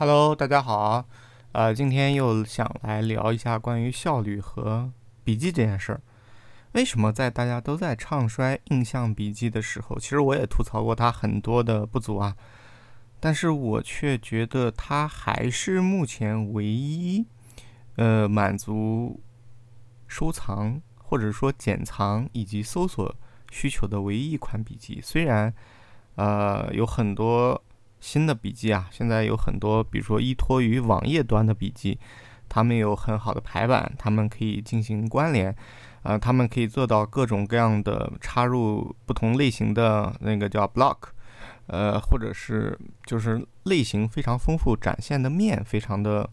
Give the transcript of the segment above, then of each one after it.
Hello，大家好，呃，今天又想来聊一下关于效率和笔记这件事儿。为什么在大家都在唱衰印象笔记的时候，其实我也吐槽过它很多的不足啊，但是我却觉得它还是目前唯一，呃，满足收藏或者说剪藏以及搜索需求的唯一一款笔记。虽然，呃，有很多。新的笔记啊，现在有很多，比如说依托于网页端的笔记，他们有很好的排版，他们可以进行关联，啊，他们可以做到各种各样的插入不同类型的那个叫 block，呃，或者是就是类型非常丰富，展现的面非常的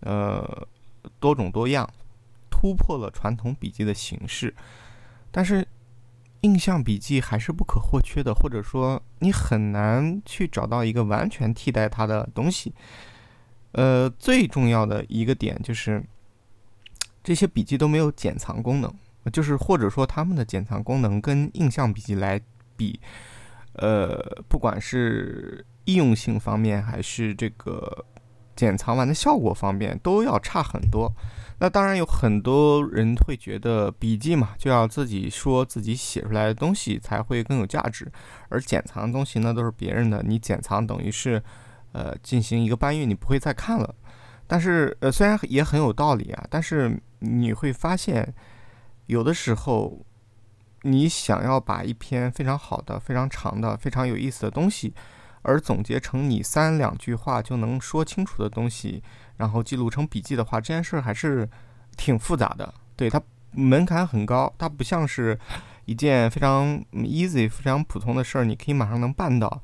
呃多种多样，突破了传统笔记的形式，但是。印象笔记还是不可或缺的，或者说你很难去找到一个完全替代它的东西。呃，最重要的一个点就是这些笔记都没有剪藏功能，就是或者说他们的剪藏功能跟印象笔记来比，呃，不管是易用性方面还是这个剪藏完的效果方面，都要差很多。那当然有很多人会觉得笔记嘛，就要自己说自己写出来的东西才会更有价值，而剪藏的东西呢都是别人的，你剪藏等于是，呃，进行一个搬运，你不会再看了。但是，呃，虽然也很有道理啊，但是你会发现，有的时候，你想要把一篇非常好的、非常长的、非常有意思的东西，而总结成你三两句话就能说清楚的东西。然后记录成笔记的话，这件事儿还是挺复杂的。对它门槛很高，它不像是一件非常 easy、非常普通的事儿，你可以马上能办到。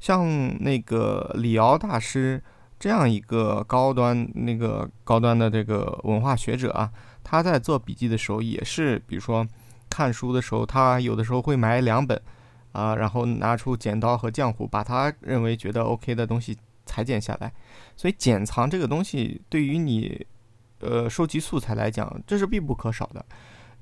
像那个李敖大师这样一个高端、那个高端的这个文化学者啊，他在做笔记的时候也是，比如说看书的时候，他有的时候会买两本啊，然后拿出剪刀和浆糊，把他认为觉得 OK 的东西。裁剪下来，所以剪藏这个东西对于你，呃，收集素材来讲，这是必不可少的。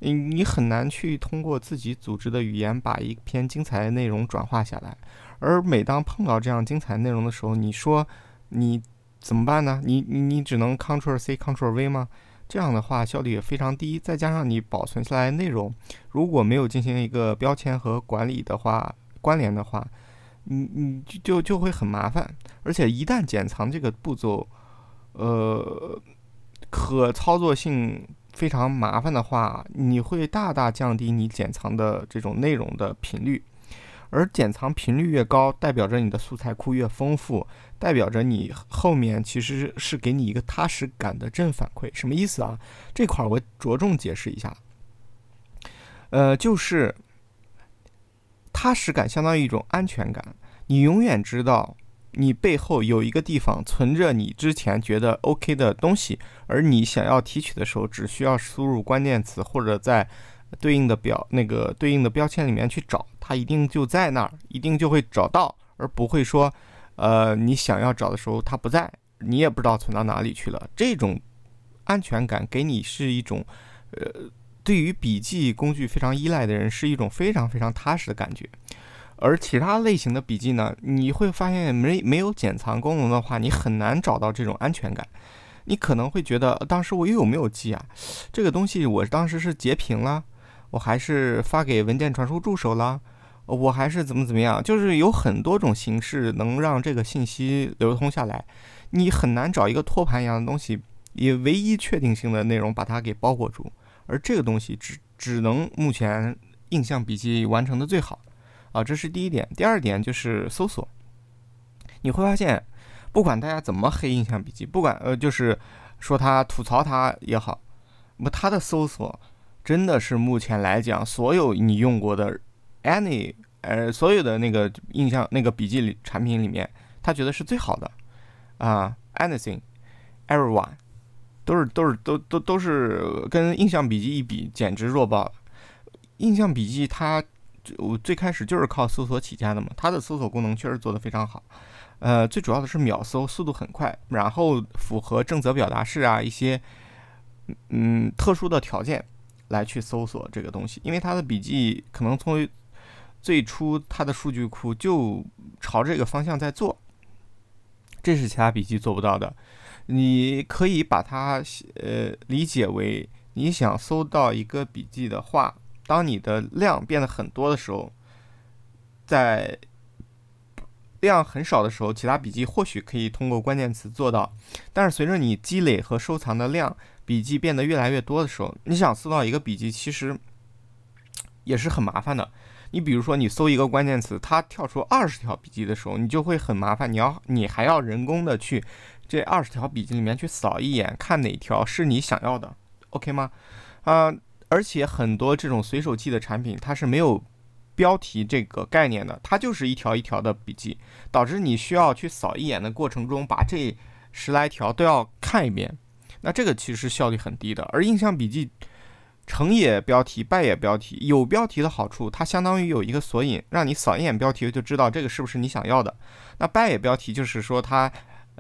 你你很难去通过自己组织的语言把一篇精彩的内容转化下来。而每当碰到这样精彩内容的时候，你说你怎么办呢？你你你只能 Ctrl C Ctrl V 吗？这样的话效率也非常低。再加上你保存下来内容，如果没有进行一个标签和管理的话，关联的话。你你就就就会很麻烦，而且一旦剪藏这个步骤，呃，可操作性非常麻烦的话，你会大大降低你剪藏的这种内容的频率，而剪藏频率越高，代表着你的素材库越丰富，代表着你后面其实是给你一个踏实感的正反馈。什么意思啊？这块我着重解释一下，呃，就是。踏实感相当于一种安全感，你永远知道你背后有一个地方存着你之前觉得 OK 的东西，而你想要提取的时候，只需要输入关键词或者在对应的表那个对应的标签里面去找，它一定就在那儿，一定就会找到，而不会说，呃，你想要找的时候它不在，你也不知道存到哪里去了。这种安全感给你是一种，呃。对于笔记工具非常依赖的人，是一种非常非常踏实的感觉。而其他类型的笔记呢，你会发现没没有剪藏功能的话，你很难找到这种安全感。你可能会觉得，当时我又有没有记啊？这个东西我当时是截屏了，我还是发给文件传输助手了，我还是怎么怎么样？就是有很多种形式能让这个信息流通下来，你很难找一个托盘一样的东西，以唯一确定性的内容把它给包裹住。而这个东西只只能目前印象笔记完成的最好，啊，这是第一点。第二点就是搜索，你会发现，不管大家怎么黑印象笔记，不管呃就是说他吐槽他也好，那么他的搜索真的是目前来讲，所有你用过的 any 呃所有的那个印象那个笔记里产品里面，他觉得是最好的啊，anything，everyone。都是都是都都都是跟印象笔记一比，简直弱爆。印象笔记它我最开始就是靠搜索起家的嘛，它的搜索功能确实做得非常好。呃，最主要的是秒搜，速度很快，然后符合正则表达式啊一些嗯特殊的条件来去搜索这个东西，因为它的笔记可能从最初它的数据库就朝这个方向在做。这是其他笔记做不到的。你可以把它呃理解为，你想搜到一个笔记的话，当你的量变得很多的时候，在量很少的时候，其他笔记或许可以通过关键词做到。但是随着你积累和收藏的量，笔记变得越来越多的时候，你想搜到一个笔记，其实也是很麻烦的。你比如说，你搜一个关键词，它跳出二十条笔记的时候，你就会很麻烦。你要你还要人工的去这二十条笔记里面去扫一眼，看哪条是你想要的，OK 吗？啊，而且很多这种随手记的产品，它是没有标题这个概念的，它就是一条一条的笔记，导致你需要去扫一眼的过程中，把这十来条都要看一遍。那这个其实效率很低的，而印象笔记。成也标题，败也标题。有标题的好处，它相当于有一个索引，让你扫一眼标题就知道这个是不是你想要的。那败也标题就是说，它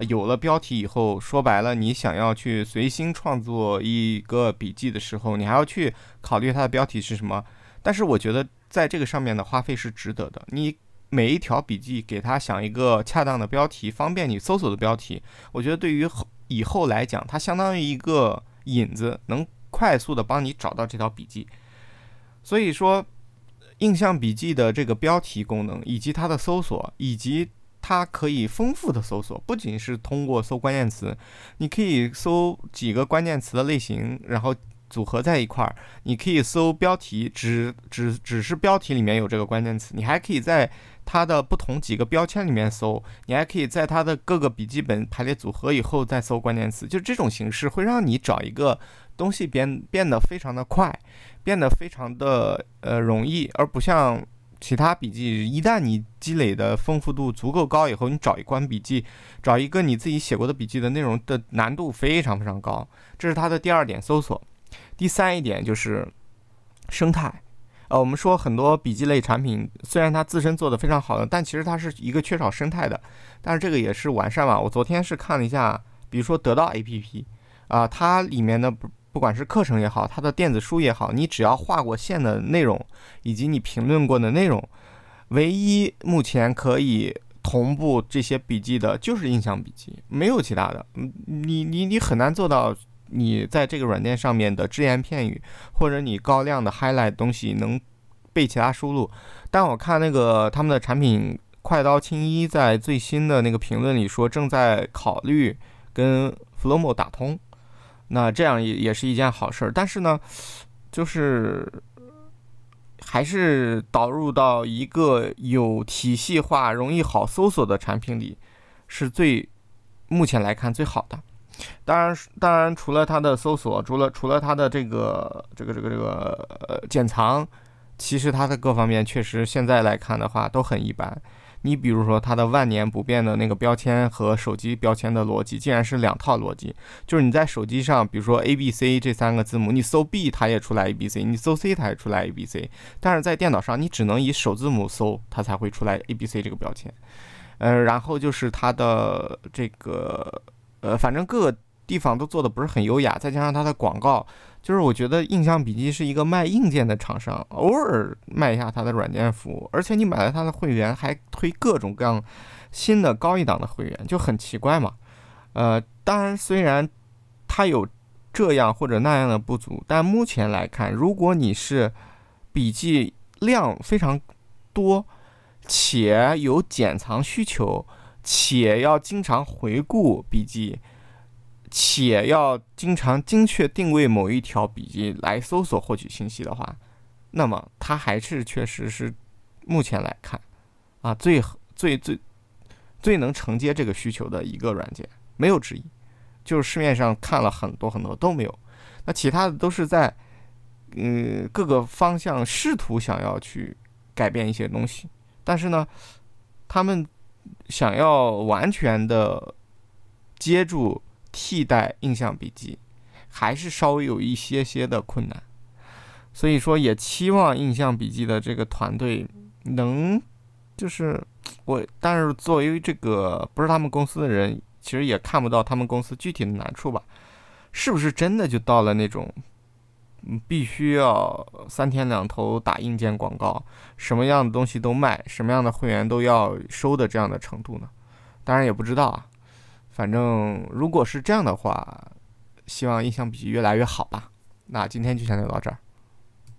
有了标题以后，说白了，你想要去随心创作一个笔记的时候，你还要去考虑它的标题是什么。但是我觉得在这个上面的花费是值得的。你每一条笔记给它想一个恰当的标题，方便你搜索的标题，我觉得对于以后来讲，它相当于一个引子，能。快速的帮你找到这条笔记，所以说，印象笔记的这个标题功能，以及它的搜索，以及它可以丰富的搜索，不仅是通过搜关键词，你可以搜几个关键词的类型，然后组合在一块儿，你可以搜标题，只只只是标题里面有这个关键词，你还可以在它的不同几个标签里面搜，你还可以在它的各个笔记本排列组合以后再搜关键词，就这种形式会让你找一个。东西变变得非常的快，变得非常的呃容易，而不像其他笔记，一旦你积累的丰富度足够高以后，你找一关笔记，找一个你自己写过的笔记的内容的难度非常非常高。这是它的第二点，搜索。第三一点就是生态。呃，我们说很多笔记类产品，虽然它自身做的非常好的，但其实它是一个缺少生态的。但是这个也是完善嘛。我昨天是看了一下，比如说得到 APP 啊，它里面的不。管是课程也好，它的电子书也好，你只要画过线的内容，以及你评论过的内容，唯一目前可以同步这些笔记的，就是印象笔记，没有其他的。嗯，你你你很难做到，你在这个软件上面的只言片语，或者你高亮的 highlight 东西能被其他输入。但我看那个他们的产品快刀青衣在最新的那个评论里说，正在考虑跟 Flomo 打通。那这样也也是一件好事儿，但是呢，就是还是导入到一个有体系化、容易好搜索的产品里，是最目前来看最好的。当然，当然除了它的搜索，除了除了它的这个这个这个这个呃减藏，其实它的各方面确实现在来看的话都很一般。你比如说，它的万年不变的那个标签和手机标签的逻辑，竟然是两套逻辑。就是你在手机上，比如说 A B C 这三个字母，你搜 B 它也出来 A B C，你搜 C 它也出来 A B C。但是在电脑上，你只能以首字母搜，它才会出来 A B C 这个标签。呃，然后就是它的这个，呃，反正各个地方都做的不是很优雅，再加上它的广告。就是我觉得印象笔记是一个卖硬件的厂商，偶尔卖一下它的软件服务，而且你买了它的会员还推各种各样新的高一档的会员，就很奇怪嘛。呃，当然虽然它有这样或者那样的不足，但目前来看，如果你是笔记量非常多，且有剪藏需求，且要经常回顾笔记。且要经常精确定位某一条笔记来搜索获取信息的话，那么它还是确实是目前来看啊最最最最能承接这个需求的一个软件，没有之一。就是市面上看了很多很多都没有，那其他的都是在嗯各个方向试图想要去改变一些东西，但是呢，他们想要完全的接住。替代印象笔记，还是稍微有一些些的困难，所以说也期望印象笔记的这个团队能，就是我，但是作为这个不是他们公司的人，其实也看不到他们公司具体的难处吧？是不是真的就到了那种，嗯，必须要三天两头打硬件广告，什么样的东西都卖，什么样的会员都要收的这样的程度呢？当然也不知道啊。反正如果是这样的话，希望印象笔记越来越好吧。那今天就先聊到这儿。